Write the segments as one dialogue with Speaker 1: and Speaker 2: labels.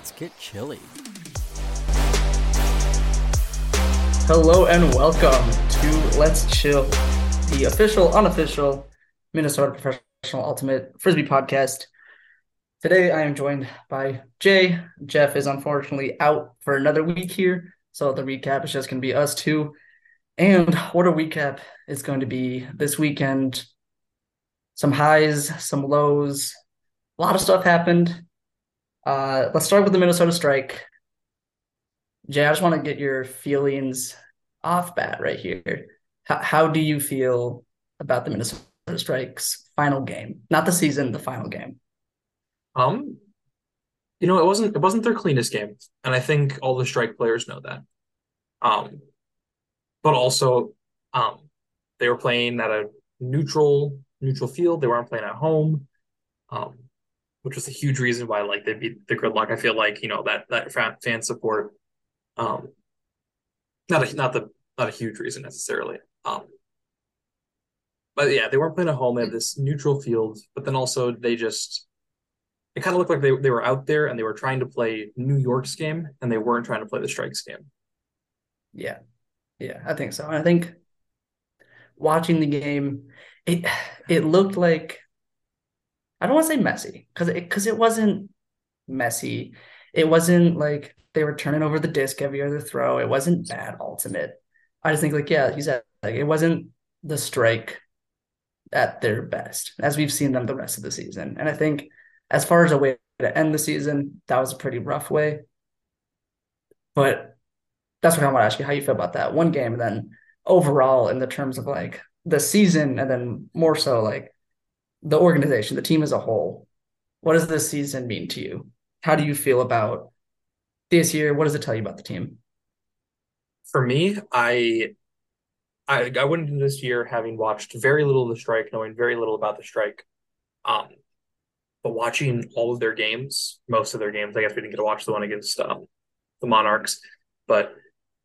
Speaker 1: let's get chilly.
Speaker 2: Hello and welcome to Let's Chill, the official, unofficial Minnesota Professional Ultimate Frisbee podcast. Today I am joined by Jay. Jeff is unfortunately out for another week here, so the recap is just going to be us two. And what a recap is going to be this weekend. Some highs, some lows, a lot of stuff happened. Uh, let's start with the Minnesota strike. Jay, I just want to get your feelings off bat right here. How, how do you feel about the Minnesota Strike's final game? Not the season, the final game.
Speaker 3: Um, you know, it wasn't it wasn't their cleanest game, and I think all the strike players know that. Um, but also, um, they were playing at a neutral neutral field. They weren't playing at home. Um, which was a huge reason why like they beat the gridlock. I feel like you know that that fan support, um, not a not the not a huge reason necessarily. Um, but yeah, they weren't playing at home. They had this neutral field, but then also they just it kind of looked like they they were out there and they were trying to play New York's game and they weren't trying to play the Strikes game.
Speaker 2: Yeah, yeah, I think so. I think watching the game, it it looked like I don't want to say messy because it because it wasn't messy. It wasn't like they were turning over the disc every other throw. It wasn't bad ultimate. I just think like yeah, you said like it wasn't the strike at their best as we've seen them the rest of the season. And I think as far as a way to end the season, that was a pretty rough way. But that's what I want to ask you how you feel about that one game, and then overall in the terms of like the season, and then more so like the organization, the team as a whole, what does this season mean to you? How do you feel about this year? What does it tell you about the team?
Speaker 3: For me, I I, I went into this year having watched very little of the strike, knowing very little about the strike. Um, but watching all of their games, most of their games, I guess we didn't get to watch the one against um, the Monarchs, but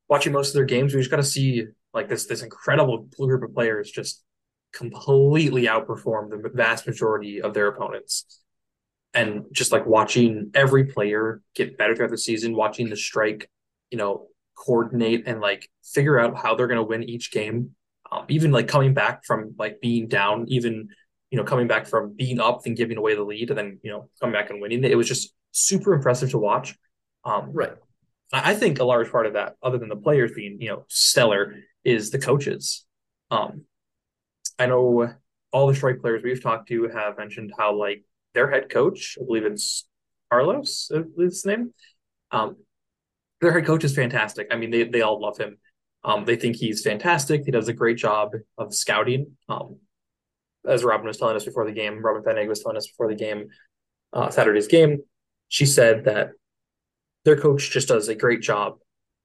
Speaker 3: watching most of their games, we just got to see like this this incredible group of players just completely outperformed the vast majority of their opponents. And just like watching every player get better throughout the season, watching the strike, you know, coordinate and like figure out how they're going to win each game. Um, even like coming back from like being down, even you know coming back from being up and giving away the lead, and then you know coming back and winning. It was just super impressive to watch. Um,
Speaker 2: right.
Speaker 3: I think a large part of that, other than the players being you know stellar, is the coaches. Um, I know all the strike players we've talked to have mentioned how like their head coach, I believe it's Carlos, is his name. Um, their head coach is fantastic. I mean, they they all love him. Um, they think he's fantastic. He does a great job of scouting. Um, as Robin was telling us before the game, Robin Fennig was telling us before the game, uh, Saturday's game, she said that their coach just does a great job,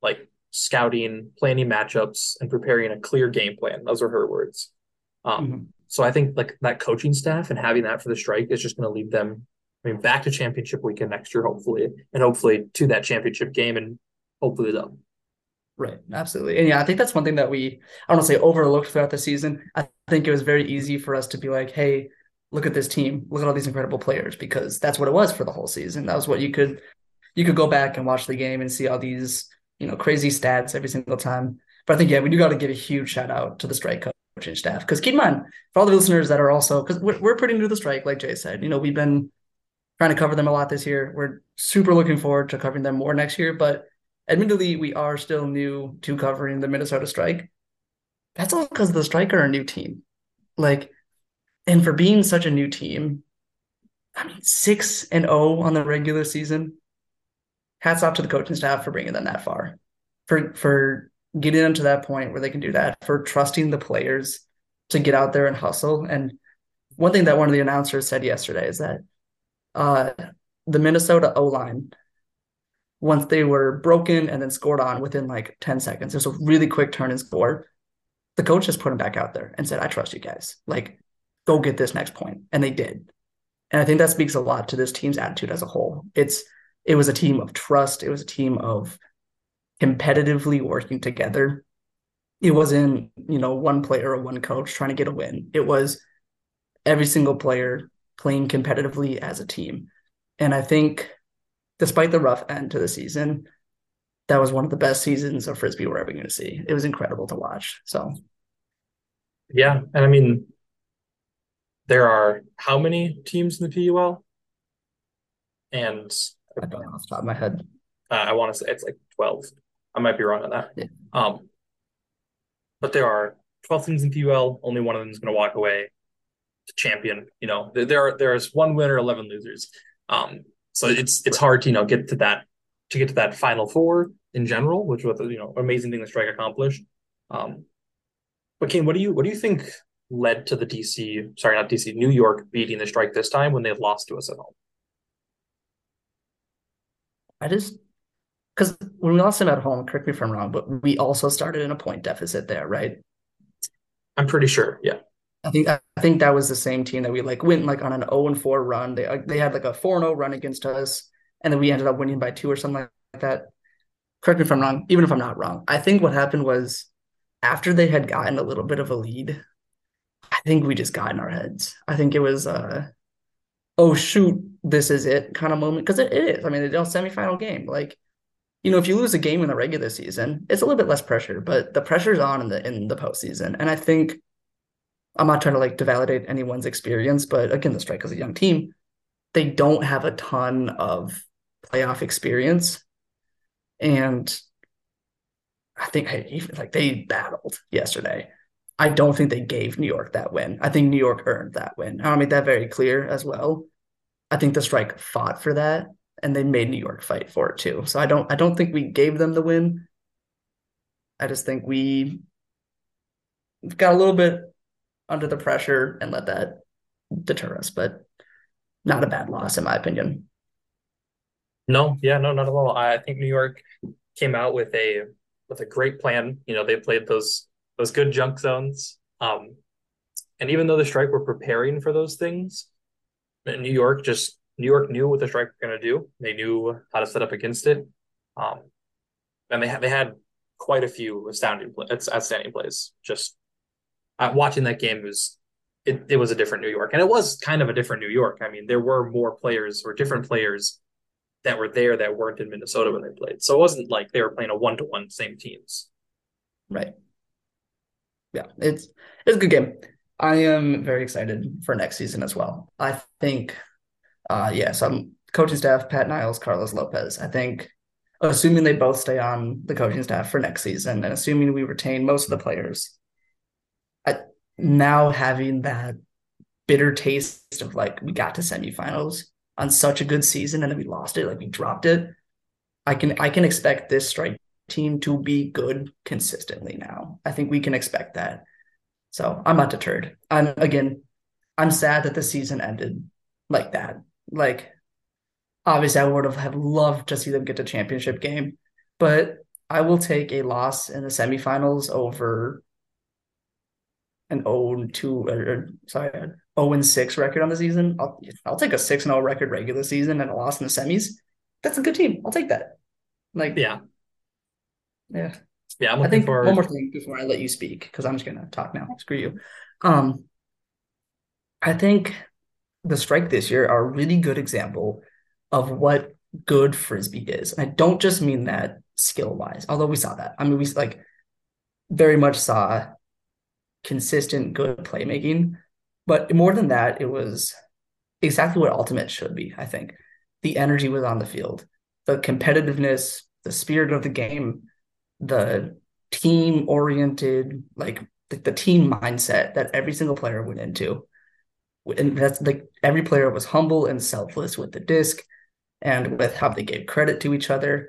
Speaker 3: like scouting, planning matchups, and preparing a clear game plan. Those are her words. Um, mm-hmm. So I think like that coaching staff and having that for the strike is just going to lead them. I mean, back to championship weekend next year, hopefully, and hopefully to that championship game, and hopefully the
Speaker 2: Right, absolutely, and yeah, I think that's one thing that we I don't want to say overlooked throughout the season. I think it was very easy for us to be like, "Hey, look at this team, look at all these incredible players," because that's what it was for the whole season. That was what you could you could go back and watch the game and see all these you know crazy stats every single time. But I think yeah, we do got to give a huge shout out to the strike coaching staff because keep in mind for all the listeners that are also because we're, we're pretty new to the strike, like Jay said. You know, we've been trying to cover them a lot this year. We're super looking forward to covering them more next year, but admittedly, we are still new to covering the Minnesota strike. That's all because the strike are a new team. Like, and for being such a new team, I mean, six and zero oh on the regular season. Hats off to the coaching staff for bringing them that far, for for getting them to that point where they can do that, for trusting the players to get out there and hustle. And one thing that one of the announcers said yesterday is that uh, the Minnesota O line once they were broken and then scored on within like 10 seconds. There's a really quick turn and score. The coach just put him back out there and said, I trust you guys. Like, go get this next point. And they did. And I think that speaks a lot to this team's attitude as a whole. It's it was a team of trust. It was a team of competitively working together. It wasn't, you know, one player or one coach trying to get a win. It was every single player playing competitively as a team. And I think despite the rough end to the season, that was one of the best seasons of frisbee we're ever going to see. It was incredible to watch. So,
Speaker 3: yeah, and I mean, there are how many teams in the PUL? And
Speaker 2: I don't know off the top of my head.
Speaker 3: Uh, I want to say it's like twelve. I might be wrong on that.
Speaker 2: Yeah.
Speaker 3: Um, but there are twelve teams in PUL. Only one of them is going to walk away to champion. You know, there, there are there's one winner, eleven losers. Um, so it's it's hard to you know get to that to get to that final four in general, which was you know amazing thing the strike accomplished. Um, but Caine, what do you what do you think led to the DC? Sorry, not DC, New York beating the strike this time when they lost to us at home.
Speaker 2: I just because when we lost them at home, correct me if I'm wrong, but we also started in a point deficit there, right?
Speaker 3: I'm pretty sure. Yeah.
Speaker 2: I think I think that was the same team that we like went like on an 0 and 4 run. They they had like a 4 0 run against us, and then we ended up winning by two or something like that. Correct me if I'm wrong, even if I'm not wrong. I think what happened was after they had gotten a little bit of a lead, I think we just got in our heads. I think it was uh oh shoot, this is it kind of moment. Because it, it is. I mean, it's a semifinal game. Like, you know, if you lose a game in the regular season, it's a little bit less pressure, but the pressure's on in the in the postseason. And I think I'm not trying to like to validate anyone's experience, but again, the strike is a young team. They don't have a ton of playoff experience. And I think like they battled yesterday. I don't think they gave New York that win. I think New York earned that win. I'll make that very clear as well. I think the strike fought for that and they made New York fight for it too. So I don't I don't think we gave them the win. I just think we got a little bit under the pressure and let that deter us, but not a bad loss in my opinion.
Speaker 3: No, yeah, no, not at all. I think New York came out with a with a great plan. You know, they played those those good junk zones. Um, and even though the strike were preparing for those things, New York just New York knew what the strike were going to do. They knew how to set up against it, um, and they had they had quite a few astounding outstanding plays. Just uh, watching that game was it, it was a different New York, and it was kind of a different New York. I mean, there were more players or different players that were there that weren't in Minnesota when they played. So it wasn't like they were playing a one to one same teams.
Speaker 2: Right. Yeah, it's it's a good game. I am very excited for next season as well. I think, uh, yeah, so I'm coaching staff, Pat Niles, Carlos Lopez. I think, assuming they both stay on the coaching staff for next season, and assuming we retain most of the players, I, now having that bitter taste of like we got to semifinals on such a good season and then we lost it, like we dropped it. I can I can expect this strike team to be good consistently now. I think we can expect that. So I'm not deterred. I'm again, I'm sad that the season ended like that. Like, obviously, I would have, have loved to see them get to championship game, but I will take a loss in the semifinals over an 0 2 or, sorry, 0 6 record on the season. I'll, I'll take a 6 0 record regular season and a loss in the semis. That's a good team. I'll take that. Like,
Speaker 3: yeah.
Speaker 2: Yeah.
Speaker 3: Yeah,
Speaker 2: i think forward. one more thing before I let you speak because I'm just gonna talk now. Screw you. Um, I think the strike this year are a really good example of what good frisbee is. And I don't just mean that skill wise, although we saw that. I mean, we like very much saw consistent good playmaking, but more than that, it was exactly what ultimate should be. I think the energy was on the field, the competitiveness, the spirit of the game the team oriented, like the, the team mindset that every single player went into. And that's like every player was humble and selfless with the disc and with how they gave credit to each other.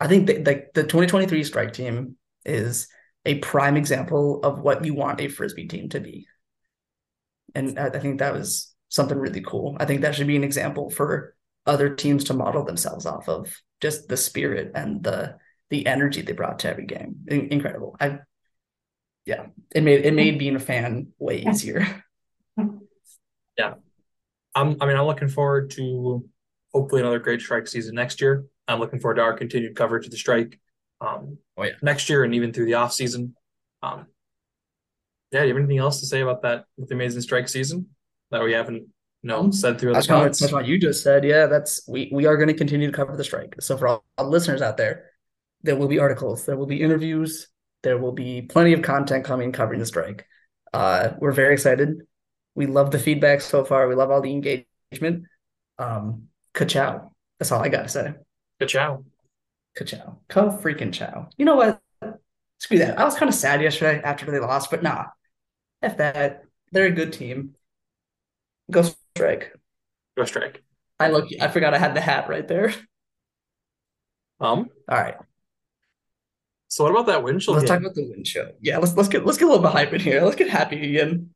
Speaker 2: I think that like the 2023 strike team is a prime example of what you want a frisbee team to be. And I, I think that was something really cool. I think that should be an example for other teams to model themselves off of just the spirit and the the energy they brought to every game. In- incredible. I yeah, it made it made being a fan way easier.
Speaker 3: Yeah. I'm I mean I'm looking forward to hopefully another great strike season next year. I'm looking forward to our continued coverage of the strike um oh, yeah. next year and even through the off season. Um yeah, do you have anything else to say about that with the amazing strike season that we haven't No, um, said through the
Speaker 2: that's, that's what you just said. Yeah, that's we we are going to continue to cover the strike. So for all, all listeners out there, there will be articles, there will be interviews, there will be plenty of content coming covering the strike. Uh, we're very excited. We love the feedback so far. We love all the engagement. Um, ka-chow. That's all I got to say.
Speaker 3: Ka-chow.
Speaker 2: Ka-chow. Ka freaking chow. You know what? Screw that. I was kind of sad yesterday after they lost, but nah. F that. They're a good team. Go strike.
Speaker 3: Go strike.
Speaker 2: I look. I forgot I had the hat right there.
Speaker 3: Um.
Speaker 2: All right.
Speaker 3: So what about that wind chill?
Speaker 2: Let's game? talk about the wind chill. Yeah, let's let's get let's get a little bit hype in here. Let's get happy again.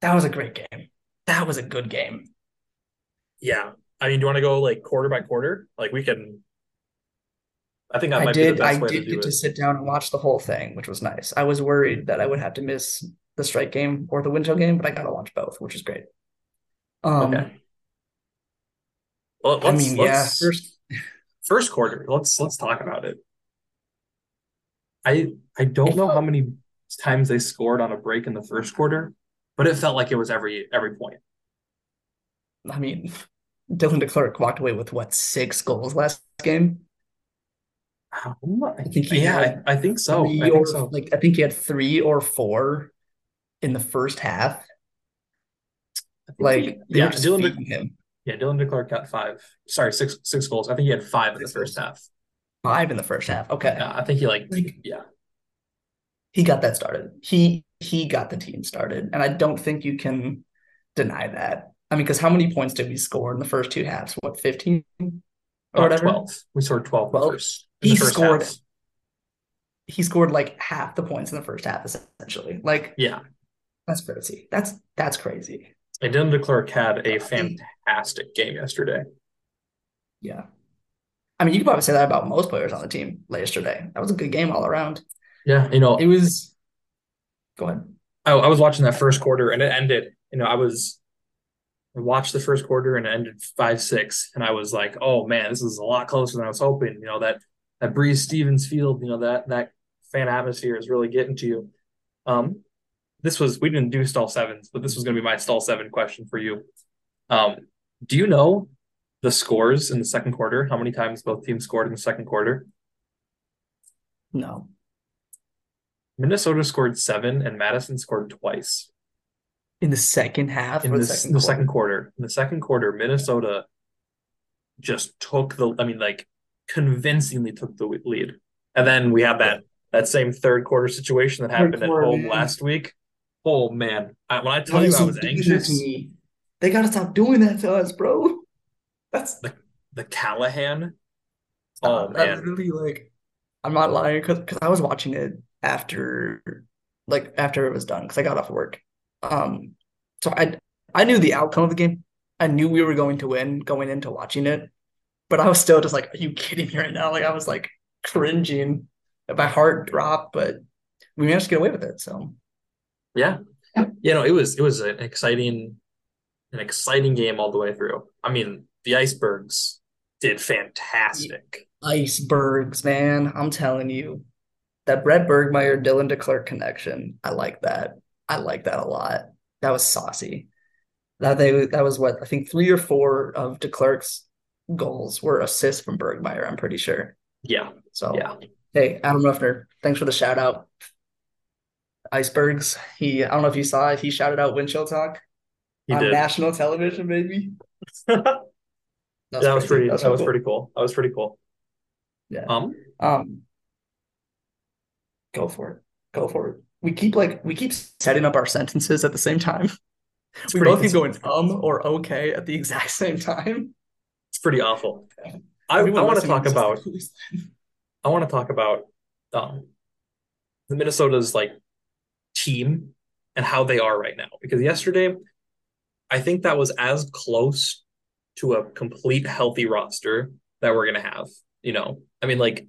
Speaker 2: That was a great game. That was a good game.
Speaker 3: Yeah. I mean, do you want to go like quarter by quarter? Like we can I think that
Speaker 2: I did. I did get to sit down and watch the whole thing, which was nice. I was worried that I would have to miss the strike game or the wind game, but I got to watch both, which is great. Um, okay.
Speaker 3: Well, I mean, yeah. First, first quarter. Let's let's talk about it. I I don't know how many times they scored on a break in the first quarter, but it felt like it was every every point.
Speaker 2: I mean, Dylan DeClercq walked away with what six goals last game.
Speaker 3: Um, I think he yeah, I, I, think so. I
Speaker 2: think so. Like I think he had three or four in the first half. Like he,
Speaker 3: yeah, Dylan De- him. Yeah, Dylan DeClercq got five. Sorry, six six goals. I think he had five in the first half.
Speaker 2: Five in the first half. Okay.
Speaker 3: Yeah, I think he like, like yeah.
Speaker 2: He got that started. He he got the team started, and I don't think you can deny that. I mean, because how many points did we score in the first two halves? What, 15 or
Speaker 3: oh, whatever? 12. We scored 12 12. First,
Speaker 2: he scored half. he scored like half the points in the first half, essentially. Like,
Speaker 3: yeah.
Speaker 2: That's crazy. That's that's crazy.
Speaker 3: And Dylan DeClercq had a fantastic game yesterday.
Speaker 2: Yeah. I mean, you could probably say that about most players on the team yesterday. That was a good game all around.
Speaker 3: Yeah, you know,
Speaker 2: it was. Go ahead.
Speaker 3: I, I was watching that first quarter, and it ended. You know, I was I watched the first quarter and it ended five six, and I was like, "Oh man, this is a lot closer than I was hoping." You know that that Breese Stevens Field, you know that that fan atmosphere is really getting to you. Um, this was we didn't do stall sevens, but this was going to be my stall seven question for you. Um, do you know the scores in the second quarter? How many times both teams scored in the second quarter?
Speaker 2: No.
Speaker 3: Minnesota scored seven, and Madison scored twice
Speaker 2: in the second half.
Speaker 3: In the, the, second, the second quarter, in the second quarter, Minnesota just took the. I mean, like convincingly took the lead, and then we had that that same third quarter situation that happened at home man. last week. Oh man, I, when I tell you I was anxious,
Speaker 2: they gotta stop doing that to us, bro. That's
Speaker 3: the the Callahan. Oh man,
Speaker 2: literally like I'm not lying because I was watching it after like after it was done because I got off work. Um, so I I knew the outcome of the game. I knew we were going to win going into watching it, but I was still just like, "Are you kidding me right now?" Like I was like cringing. My heart dropped, but we managed to get away with it. So
Speaker 3: yeah, you know, it was it was an exciting an exciting game all the way through. I mean, the icebergs did fantastic.
Speaker 2: The icebergs, man. I'm telling you. That Brett Bergmeyer, Dylan DeClercq connection. I like that. I like that a lot. That was saucy. That they that was what I think three or four of DeClercq's goals were assists from Bergmeyer, I'm pretty sure.
Speaker 3: Yeah.
Speaker 2: So
Speaker 3: yeah.
Speaker 2: Hey, Adam Ruffner, thanks for the shout out. Icebergs. He I don't know if you saw it, he shouted out Wind Chill Talk he on did. national television, maybe.
Speaker 3: that, was, pretty. That, was, pretty cool. That was pretty cool.
Speaker 2: Yeah. Um. Um. Go for it. Go for it. We keep like we keep setting up our sentences at the same time. It's we both keep going um or okay at the exact same time.
Speaker 3: It's pretty awful. I, I want to talk about. I want to talk about um, the Minnesota's like team and how they are right now because yesterday I think that was as close to a complete healthy roster that we're gonna have. You know, I mean, like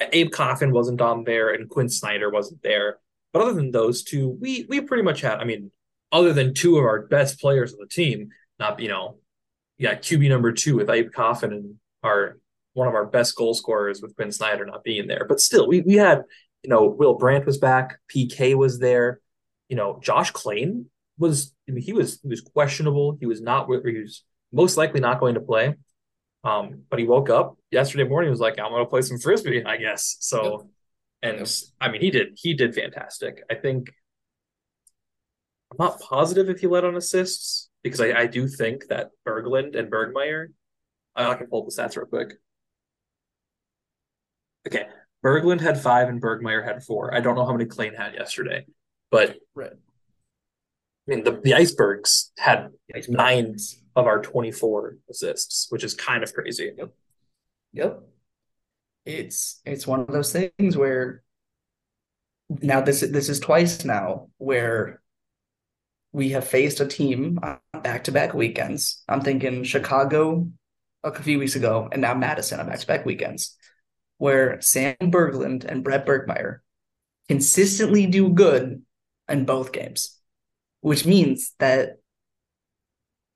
Speaker 3: Abe Coffin wasn't on there and Quinn Snyder wasn't there, but other than those two, we we pretty much had. I mean, other than two of our best players on the team, not you know, yeah, QB number two with Abe Coffin and our one of our best goal scorers with Quinn Snyder not being there, but still, we we had you know Will Brandt was back, PK was there, you know Josh Klane was I mean, he was he was questionable. He was not he was most likely not going to play. Um, but he woke up yesterday morning. Was like, I'm going to play some frisbee, I guess. So, and yep. I mean, he did he did fantastic. I think I'm not positive if he led on assists because I, I do think that Berglund and Bergmeyer. I can pull the stats real quick. Okay, Berglund had five and Bergmeyer had four. I don't know how many Klane had yesterday, but
Speaker 2: right.
Speaker 3: I mean, the, the icebergs had icebergs. nine of our 24 assists, which is kind of crazy.
Speaker 2: Yep. Yep. It's it's one of those things where now this this is twice now where we have faced a team on back-to-back weekends. I'm thinking Chicago a few weeks ago and now Madison on back-to-back weekends where Sam Berglund and Brett Bergmeyer consistently do good in both games which means that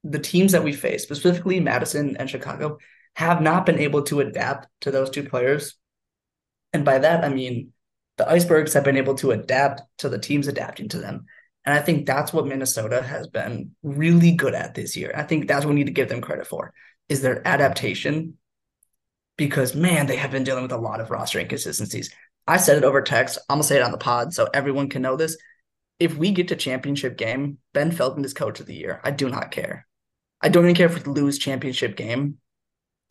Speaker 2: the teams that we face, specifically Madison and Chicago, have not been able to adapt to those two players. And by that, I mean the icebergs have been able to adapt to the teams adapting to them. And I think that's what Minnesota has been really good at this year. I think that's what we need to give them credit for is their adaptation because man, they have been dealing with a lot of roster inconsistencies. I said it over text. I'm gonna say it on the pod so everyone can know this if we get to championship game, Ben Feldman is coach of the year. I do not care. I don't even care if we lose championship game.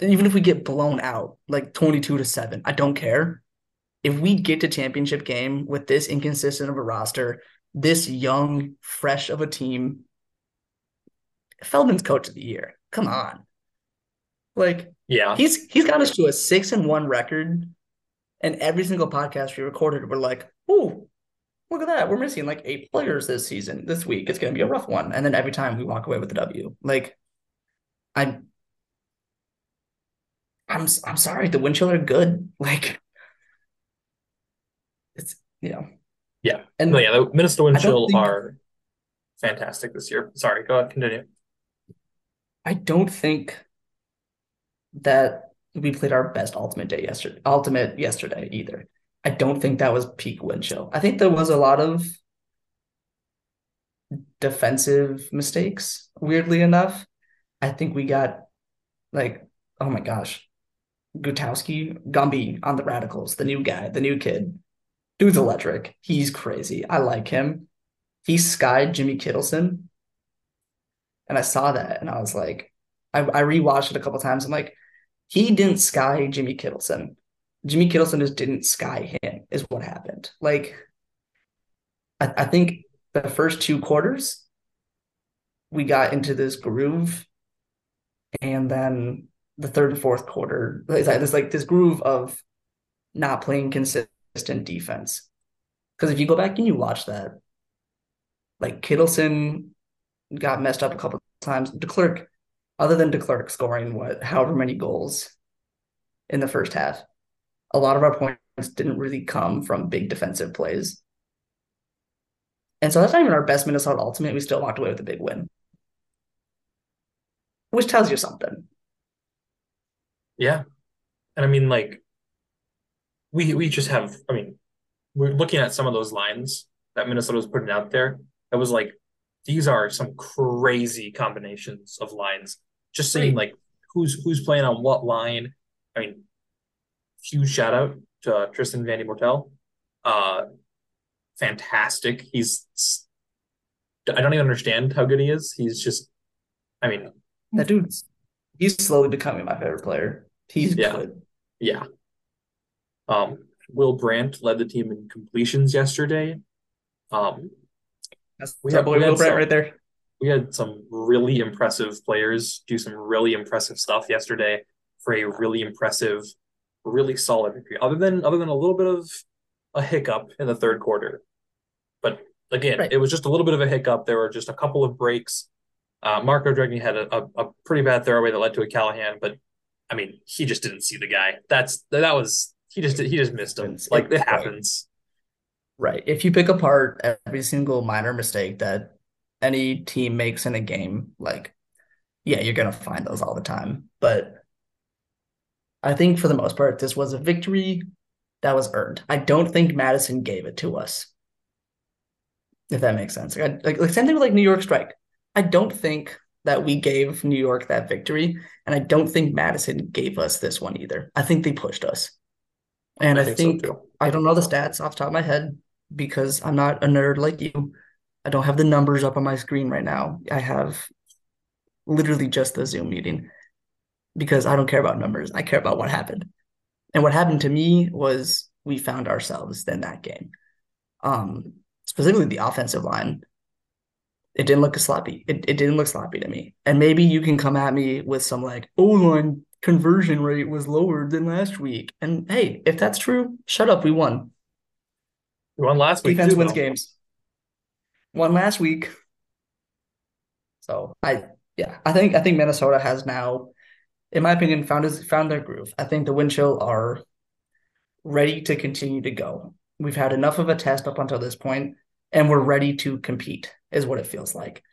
Speaker 2: Even if we get blown out, like 22 to 7, I don't care. If we get to championship game with this inconsistent of a roster, this young, fresh of a team, Feldman's coach of the year. Come on. Like,
Speaker 3: yeah.
Speaker 2: He's he's got us to a six and one record. And every single podcast we recorded, we're like, oh, look at that. We're missing like eight players this season, this week. It's going to be a rough one. And then every time we walk away with the W. Like, I'm, I'm, I'm sorry. The wind chill are good. Like, it's, you know.
Speaker 3: Yeah. And no, yeah, the Minnesota wind chill think, are fantastic this year. Sorry. Go ahead. Continue.
Speaker 2: I don't think that we played our best ultimate day yesterday, ultimate yesterday either. I don't think that was peak wind chill. I think there was a lot of defensive mistakes, weirdly enough. I think we got like, oh my gosh, Gutowski, Gumby on the Radicals, the new guy, the new kid. Dude's electric. He's crazy. I like him. He skied Jimmy Kittleson. And I saw that and I was like, I, I rewatched it a couple times. I'm like, he didn't sky Jimmy Kittleson. Jimmy Kittleson just didn't sky him, is what happened. Like, I, I think the first two quarters, we got into this groove, and then the third and fourth quarter, there's like this groove of not playing consistent defense. Because if you go back and you watch that, like Kittleson got messed up a couple times. Declercq, other than Declercq scoring what, however many goals in the first half, a lot of our points didn't really come from big defensive plays. And so that's not even our best Minnesota ultimate. We still walked away with a big win, which tells you something.
Speaker 3: Yeah. And I mean, like, we we just have, I mean, we're looking at some of those lines that Minnesota was putting out there. That was like, these are some crazy combinations of lines. Just saying, like, who's who's playing on what line. I mean, huge shout out to uh, Tristan Van de Moortele. Uh, fantastic. He's I don't even understand how good he is. He's just, I mean,
Speaker 2: that dude's he's slowly becoming my favorite player. He's
Speaker 3: yeah,
Speaker 2: good.
Speaker 3: Yeah. Um, Will Brandt led the team in completions yesterday. Um,
Speaker 2: That's we had, boy we Will Brandt right there.
Speaker 3: We had some really impressive players do some really impressive stuff yesterday for a really impressive really solid victory, other than other than a little bit of a hiccup in the third quarter. But again, right. it was just a little bit of a hiccup. There were just a couple of breaks. Uh, Marco Dregney had a, a, a, pretty bad throwaway that led to a Callahan, but I mean, he just didn't see the guy. That's that was he just he just missed him. Like it happens.
Speaker 2: Right. If you pick apart every single minor mistake that any team makes in a game, like yeah, you're gonna find those all the time. But I think for the most part, this was a victory that was earned. I don't think Madison gave it to us. If that makes sense. Like, like, like same thing with like New York Strike. I don't think that we gave New York that victory, and I don't think Madison gave us this one either. I think they pushed us, and I, I think, think so I don't know the stats off the top of my head because I'm not a nerd like you. I don't have the numbers up on my screen right now. I have literally just the Zoom meeting because I don't care about numbers. I care about what happened. And what happened to me was we found ourselves in that game. Um, specifically the offensive line. It didn't look sloppy. It, it didn't look sloppy to me. And maybe you can come at me with some like, oh, line conversion rate was lower than last week. And hey, if that's true, shut up. We won.
Speaker 3: We won last week.
Speaker 2: Defense too, wins though. games. Won last week. So I yeah, I think I think Minnesota has now, in my opinion, found his, found their groove. I think the Windchill are ready to continue to go. We've had enough of a test up until this point, and we're ready to compete, is what it feels like.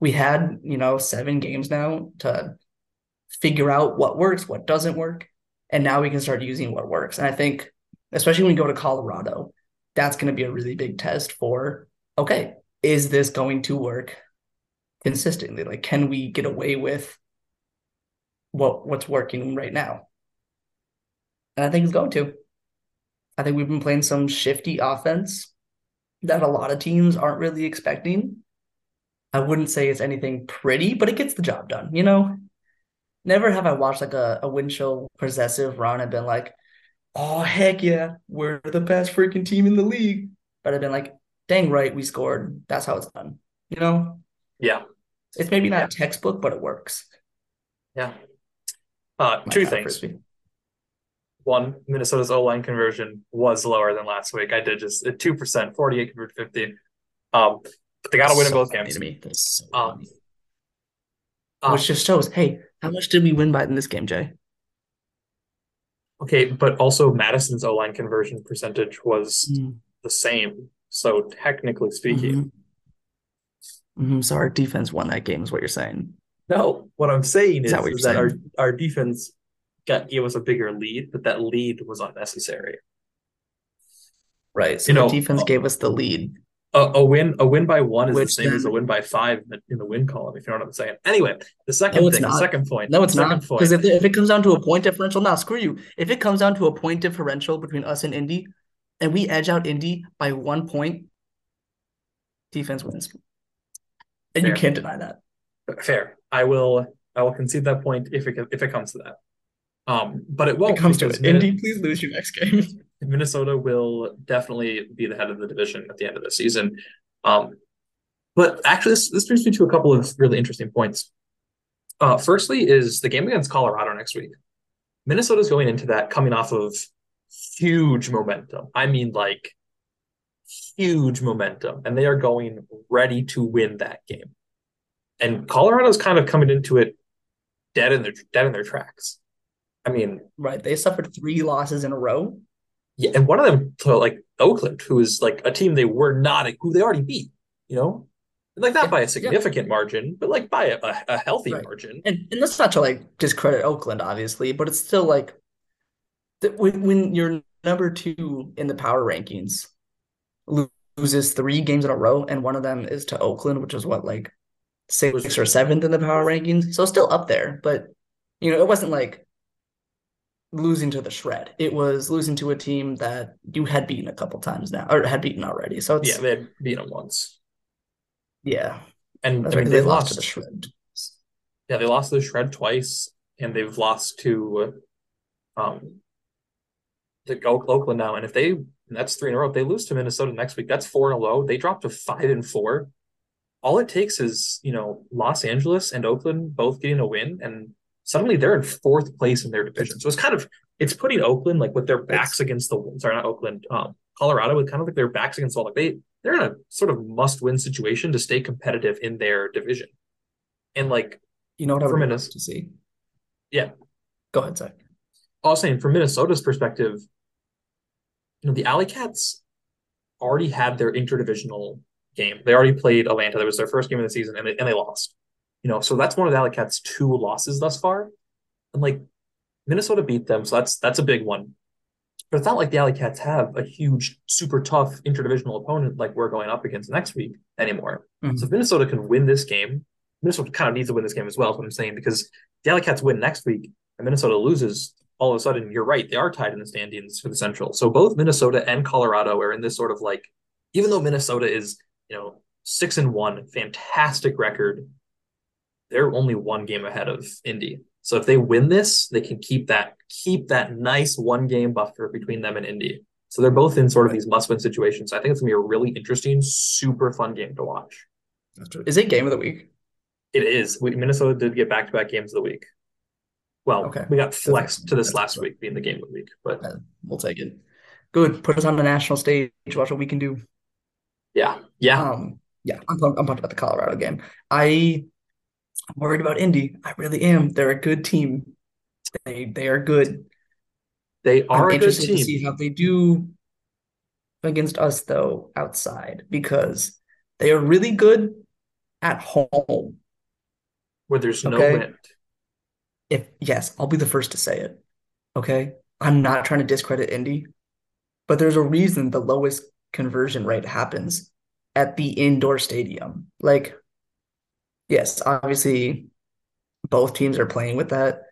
Speaker 2: We had, you know, seven games now to figure out what works, what doesn't work. And now we can start using what works. And I think, especially when we go to Colorado, that's going to be a really big test for okay, is this going to work consistently? Like, can we get away with what what's working right now? And I think it's going to. I think we've been playing some shifty offense that a lot of teams aren't really expecting. I wouldn't say it's anything pretty, but it gets the job done, you know? Never have I watched like a, a wind chill possessive run and been like, oh heck yeah, we're the best freaking team in the league. But I've been like, dang right, we scored. That's how it's done. You know?
Speaker 3: Yeah.
Speaker 2: It's maybe not yeah. textbook, but it works.
Speaker 3: Yeah. Uh, two things. Frisbee. One, Minnesota's O line conversion was lower than last week. I did just two percent, forty eight compared to fifty. Um, but they got to win so in both games. To me. So um,
Speaker 2: um, which just shows, hey, how much did we win by in this game, Jay?
Speaker 3: Okay, but also Madison's O line conversion percentage was mm. the same. So technically speaking, mm-hmm.
Speaker 2: Mm-hmm. So our defense won that game, is what you're saying.
Speaker 3: No, what I'm saying is, is, that, is that, our our defense got gave us a bigger lead, but that lead was unnecessary.
Speaker 2: Right. So you the know, defense uh, gave us the lead.
Speaker 3: A, a, win a win by one is Which the same then, as a win by five in the win column, if you know what I'm saying. Anyway, the second no, thing, the second point.
Speaker 2: No, it's not. Because if, if it comes down to a point differential, now screw you. If it comes down to a point differential between us and Indy, and we edge out Indy by one point, defense wins and Fair. you can't deny that.
Speaker 3: Fair. I will. I will concede that point if it if it comes to that. Um, but it won't.
Speaker 2: It comes to it. Indy, please lose your next game.
Speaker 3: Minnesota will definitely be the head of the division at the end of the season. Um, but actually, this this brings me to a couple of really interesting points. Uh, firstly, is the game against Colorado next week. Minnesota's going into that coming off of huge momentum. I mean, like huge momentum and they are going ready to win that game. And Colorado's kind of coming into it dead in their dead in their tracks. I mean,
Speaker 2: right? They suffered three losses in a row.
Speaker 3: Yeah, and one of them to like Oakland, who is like a team they were not who they already beat. You know, like not yeah, by a significant yeah. margin, but like by a, a healthy right. margin.
Speaker 2: And and that's not to like discredit Oakland, obviously, but it's still like when when you're number two in the power rankings, loses three games in a row, and one of them is to Oakland, which is what like sixth or seventh in the power rankings. So still up there, but you know, it wasn't like losing to the shred. It was losing to a team that you had beaten a couple times now, or had beaten already. So
Speaker 3: yeah, they had beaten them once.
Speaker 2: Yeah,
Speaker 3: and I mean, they lost to the shred. Yeah, they lost to the shred twice, and they've lost to um the Oakland now. And if they and that's three in a row. If they lose to Minnesota next week, that's four in a row. They drop to five and four. All it takes is, you know, Los Angeles and Oakland both getting a win, and suddenly they're in fourth place in their division. So it's kind of it's putting Oakland like with their backs it's, against the wall. sorry, not Oakland, um, Colorado with kind of like their backs against the wall. Like they they're in a sort of must win situation to stay competitive in their division. And like
Speaker 2: you know what I would Minnesota, to see.
Speaker 3: Yeah.
Speaker 2: Go ahead, Zach.
Speaker 3: I was saying from Minnesota's perspective, you know, the Alley Cats already had their interdivisional game. They already played Atlanta. That was their first game of the season, and they, and they lost. You know, so that's one of the Alley Cats' two losses thus far. And like Minnesota beat them, so that's that's a big one. But it's not like the Alley Cats have a huge, super tough interdivisional opponent like we're going up against next week anymore. Mm-hmm. So if Minnesota can win this game, Minnesota kind of needs to win this game as well, is what I'm saying, because the Alley Cats win next week and Minnesota loses, all of a sudden, you're right, they are tied in the standings for the Central. So both Minnesota and Colorado are in this sort of like, even though Minnesota is, you know, six and one, fantastic record, they're only one game ahead of Indy. So if they win this, they can keep that keep that nice one game buffer between them and Indy. So they're both in sort of these must win situations. I think it's gonna be a really interesting, super fun game to watch.
Speaker 2: Is it game of the week?
Speaker 3: It is. We, Minnesota did get back to back games of the week. Well, okay. we got flexed to this last week being the game of the week, but
Speaker 2: we'll take it. Good. Put us on the national stage. Watch what we can do.
Speaker 3: Yeah. Yeah.
Speaker 2: Um, yeah. I'm, I'm pumped about the Colorado game. I I'm worried about Indy. I really am. They're a good team. They they are good.
Speaker 3: They are
Speaker 2: I'm interested to see how they do against us though outside because they are really good at home
Speaker 3: where there's no wind.
Speaker 2: If yes, I'll be the first to say it. Okay, I'm not trying to discredit Indy, but there's a reason the lowest conversion rate happens at the indoor stadium. Like yes, obviously both teams are playing with that.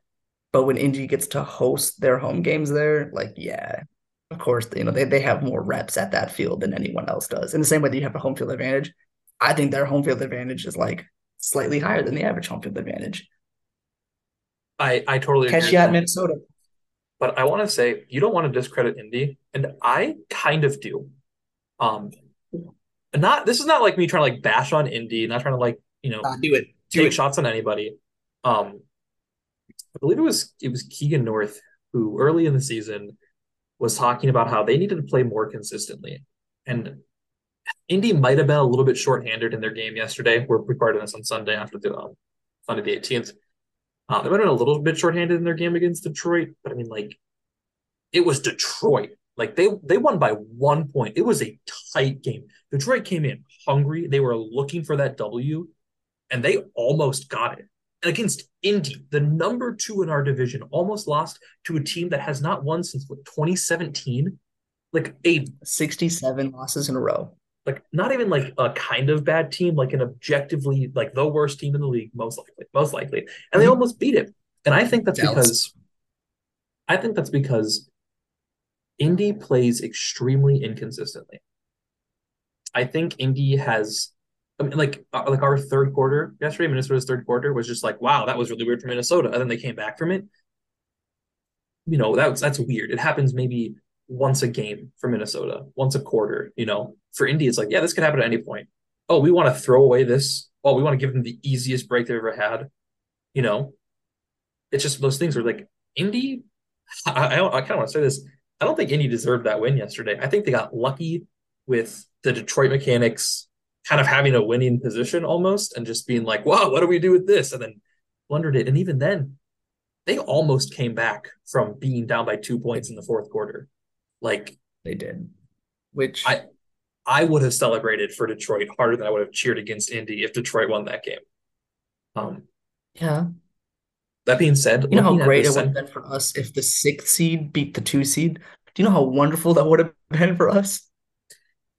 Speaker 2: But when Indy gets to host their home games there, like, yeah, of course, you know, they, they have more reps at that field than anyone else does. In the same way that you have a home field advantage, I think their home field advantage is like slightly higher than the average home field advantage.
Speaker 3: I, I totally
Speaker 2: catch you at Minnesota.
Speaker 3: But I want to say you don't want to discredit Indy, and I kind of do. Um, not this is not like me trying to like bash on Indy, not trying to like you know,
Speaker 2: uh, do it.
Speaker 3: Do take it. shots on anybody. Um, I believe it was it was Keegan North who early in the season was talking about how they needed to play more consistently, and Indy might have been a little bit shorthanded in their game yesterday. We're recording this on Sunday after the um, Sunday the 18th. Uh, they might have been a little bit shorthanded in their game against Detroit, but I mean, like, it was Detroit. Like they they won by one point. It was a tight game. Detroit came in hungry. They were looking for that W, and they almost got it. And against Indy, the number two in our division, almost lost to a team that has not won since what, 2017. Like a
Speaker 2: 67 losses in a row.
Speaker 3: Like not even like a kind of bad team, like an objectively like the worst team in the league, most likely, most likely. And mm-hmm. they almost beat it. And I think that's Dallas. because I think that's because Indy plays extremely inconsistently. I think Indy has I mean, like uh, like our third quarter yesterday, Minnesota's third quarter was just like, wow, that was really weird for Minnesota, and then they came back from it. You know, that's that's weird. It happens maybe once a game for Minnesota, once a quarter. You know, for Indy, it's like, yeah, this could happen at any point. Oh, we want to throw away this. Oh, we want to give them the easiest break they've ever had. You know, it's just those things are like Indy. I I, I kind of want to say this. I don't think Indy deserved that win yesterday. I think they got lucky with the Detroit Mechanics kind of having a winning position almost and just being like, wow, what do we do with this? And then blundered it. And even then, they almost came back from being down by two points in the fourth quarter. Like
Speaker 2: they did. Which
Speaker 3: I I would have celebrated for Detroit harder than I would have cheered against Indy if Detroit won that game. Um
Speaker 2: yeah.
Speaker 3: That being said,
Speaker 2: you know how great it would have been for us if the sixth seed beat the two seed? Do you know how wonderful that would have been for us?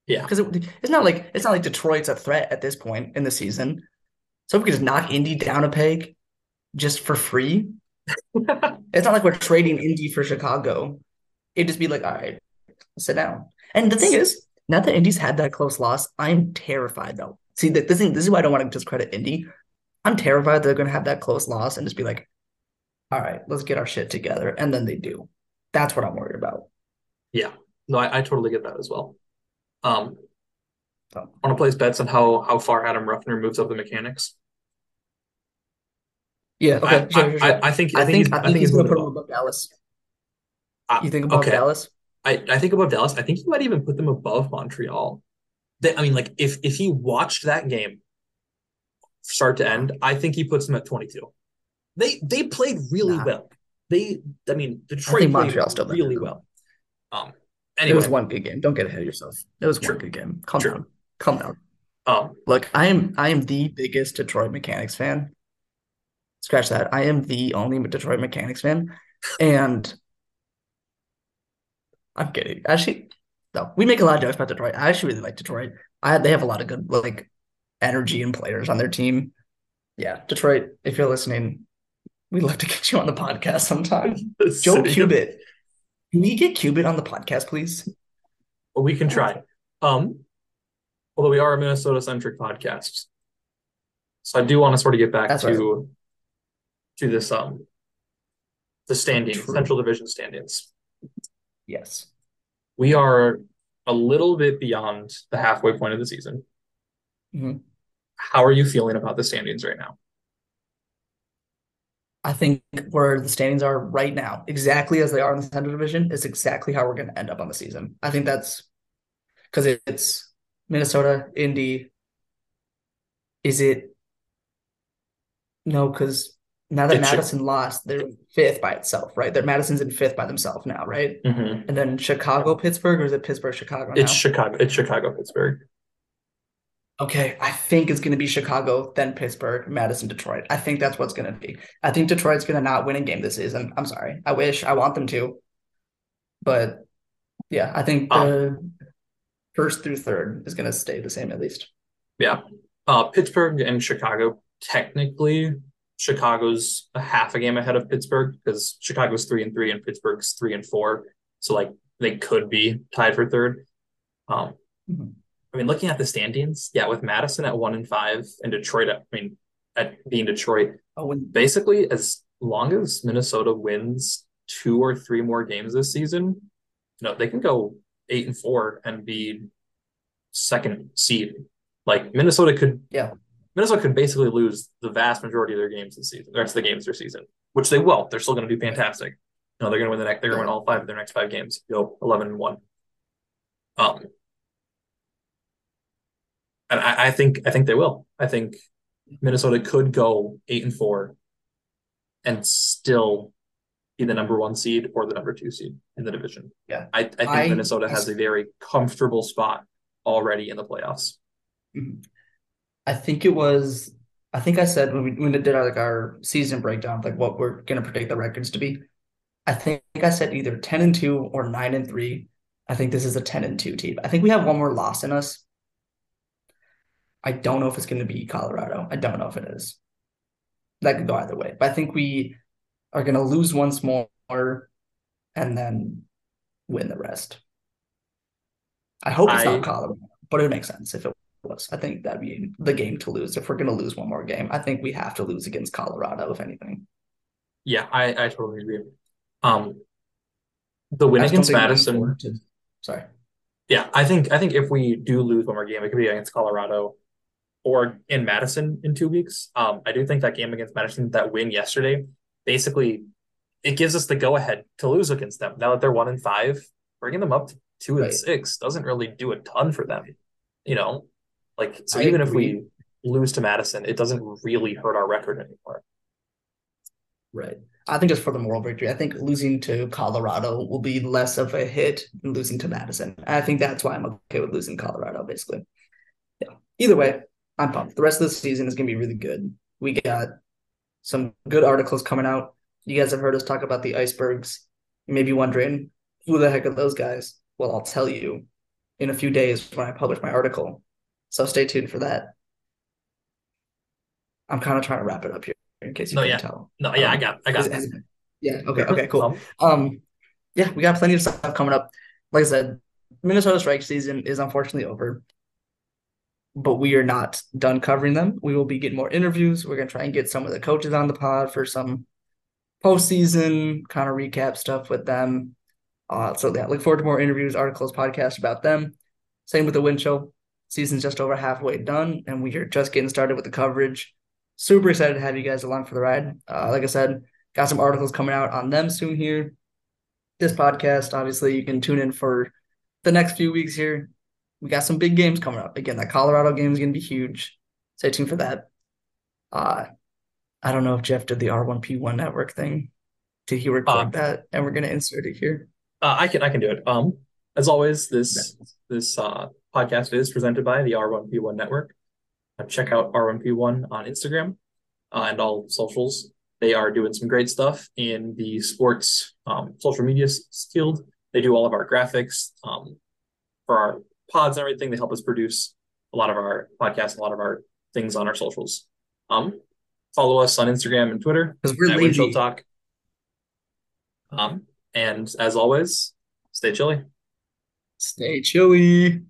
Speaker 3: Yeah,
Speaker 2: because it, it's not like it's not like Detroit's a threat at this point in the season. So if we could just knock Indy down a peg just for free, it's not like we're trading Indy for Chicago. It'd just be like, all right, sit down. And the thing is, now that Indy's had that close loss, I'm terrified though. See, that this thing, this is why I don't want to discredit Indy. I'm terrified they're going to have that close loss and just be like, all right, let's get our shit together. And then they do. That's what I'm worried about.
Speaker 3: Yeah. No, I, I totally get that as well. Um, I want to place bets on how how far Adam Ruffner moves up the mechanics.
Speaker 2: Yeah, okay.
Speaker 3: I, sure, sure, sure. I, I, think I,
Speaker 2: think, I think, he's, he's going to put him above Dallas. Uh, you think above okay. Dallas?
Speaker 3: I, I think above Dallas. I think he might even put them above Montreal. They, I mean, like if if he watched that game start to end, I think he puts them at twenty two. They they played really nah. well. They, I mean, Detroit I played still really well. Um, Anyway.
Speaker 2: It was one good game. Don't get ahead of yourself. It was True. one good game. Calm True. down. Calm down.
Speaker 3: Um,
Speaker 2: look, I am I am the biggest Detroit Mechanics fan. Scratch that. I am the only Detroit Mechanics fan, and I'm kidding. Actually, no, we make a lot of jokes about Detroit. I actually really like Detroit. I they have a lot of good like energy and players on their team. Yeah, Detroit, if you're listening, we'd love to get you on the podcast sometime. Joe Cubit. Can we get Cubit on the podcast, please?
Speaker 3: Well, we can try. Um, although we are a Minnesota centric podcast. So I do want to sort of get back
Speaker 2: That's
Speaker 3: to
Speaker 2: right.
Speaker 3: to this um the standings,
Speaker 2: True.
Speaker 3: Central Division standings.
Speaker 2: Yes.
Speaker 3: We are a little bit beyond the halfway point of the season.
Speaker 2: Mhm.
Speaker 3: How are you feeling about the standings right now?
Speaker 2: I think where the standings are right now, exactly as they are in the Central Division, is exactly how we're going to end up on the season. I think that's because it's Minnesota, Indy. Is it no? Because now that
Speaker 3: Detroit.
Speaker 2: Madison lost, they're fifth by itself, right? That Madison's in fifth by themselves now, right?
Speaker 3: Mm-hmm.
Speaker 2: And then Chicago, Pittsburgh, or is it Pittsburgh, Chicago now?
Speaker 3: It's Chicago. It's Chicago, Pittsburgh.
Speaker 2: Okay, I think it's going to be Chicago, then Pittsburgh, Madison, Detroit. I think that's what's going to be. I think Detroit's going to not win a game this season. I'm sorry. I wish I want them to. But yeah, I think the first through third is going to stay the same at least.
Speaker 3: Yeah. Uh, Pittsburgh and Chicago. Technically, Chicago's a half a game ahead of Pittsburgh because Chicago's three and three and Pittsburgh's three and four. So like they could be tied for third. Um,
Speaker 2: Mhm.
Speaker 3: I mean, looking at the standings, yeah, with Madison at one and five and Detroit, at, I mean, at being Detroit,
Speaker 2: Oh, and
Speaker 3: basically as long as Minnesota wins two or three more games this season, you know, they can go eight and four and be second seed. Like Minnesota could,
Speaker 2: Yeah.
Speaker 3: Minnesota could basically lose the vast majority of their games this season, the rest of the games their season, which they will. They're still going to do fantastic. You know, they're going to win the next. They're going to win all five of their next five games. Go eleven and one. Um, and I, I think I think they will. I think Minnesota could go eight and four, and still be the number one seed or the number two seed in the division.
Speaker 2: Yeah.
Speaker 3: I, I think
Speaker 2: I-
Speaker 3: Minnesota has a very comfortable spot already in the playoffs.
Speaker 2: Mhm. I think it was. I think I said when we when we did our like our season breakdown, like what we're gonna predict the records to be. I think I said either ten and two or nine and three. I think this is a ten and two team. I think we have one more loss in us. I don't know if it's gonna be Colorado. I don't know if it is. That could go either way, but I think we are gonna lose once more and then win the rest. I hope it's
Speaker 3: I-
Speaker 2: not Colorado, but it makes sense if it was. I think that'd be the game to lose. If we're going to lose one more game, I think we have to lose against Colorado, if anything.
Speaker 3: Yeah, I, I totally agree. Um, the win against
Speaker 2: don't think we
Speaker 3: Madison.
Speaker 2: to- Sorry.
Speaker 3: Yeah, I think I think if we do lose one more game, it could be against Colorado or in Madison in two weeks. Um, I do think that game against Madison, that win yesterday, basically it gives us the go ahead to lose against them. Now that they're one and five, bringing them up to two and
Speaker 2: Right.
Speaker 3: six doesn't really do a ton for them. You know, like so
Speaker 2: I
Speaker 3: even if we lose to Madison, it doesn't really hurt our record anymore.
Speaker 2: Right. I think it's for the moral victory. I think losing to Colorado will be less of a hit than losing to Madison. I think that's why I'm okay with losing Colorado, basically. Yeah. Either way, I'm pumped. The rest of the season is going to be really good. We got some good articles coming out. You guys have heard us talk about the icebergs. You may be wondering, who the heck are those guys? Well, I'll tell you in a few days when I publish my article. So stay tuned for that. I'm kind of trying to wrap it up here in case you
Speaker 3: No, yeah.
Speaker 2: tell.
Speaker 3: No, yeah, I
Speaker 2: Um,
Speaker 3: got I got
Speaker 2: has- yeah. Okay. Okay. Cool.
Speaker 3: Um,
Speaker 2: yeah, we got plenty of stuff coming up. Like I said, Minnesota strike season is unfortunately over, but we are not done covering them. We will be getting more interviews. We're gonna try and get some of the coaches on the pod for some postseason kind of recap stuff with them. Uh, so yeah, look forward to more interviews, articles, podcasts about them. Same with the Wind Chill. Season's just over halfway done, and we are just getting started with the coverage. Super excited to have you guys along for the ride. Uh, like I said, got some articles coming out on them soon here. This podcast, obviously, you can tune in for the next few weeks here. We got some big games coming up. Again, that Colorado game is going to be huge. Stay tuned for that. Uh, I don't know if Jeff did the R1P1 network thing. Did he record
Speaker 3: Uh,
Speaker 2: that? And we're going to insert it here.
Speaker 3: Uh, I can I can do it. Um, as always, this this uh, podcast is presented by the R1P1 Network. Uh, check out R1P1 on Instagram uh, and all socials. They are doing some great stuff in the sports um, social media field. They do all of our graphics um, for our pods and everything. They help us produce a lot of our podcasts, a lot of our things on our socials. Um, follow us on Instagram and Twitter
Speaker 2: because we're
Speaker 3: at
Speaker 2: lazy.
Speaker 3: Talk. Um, and as always, stay chilly.
Speaker 2: Stay chilly.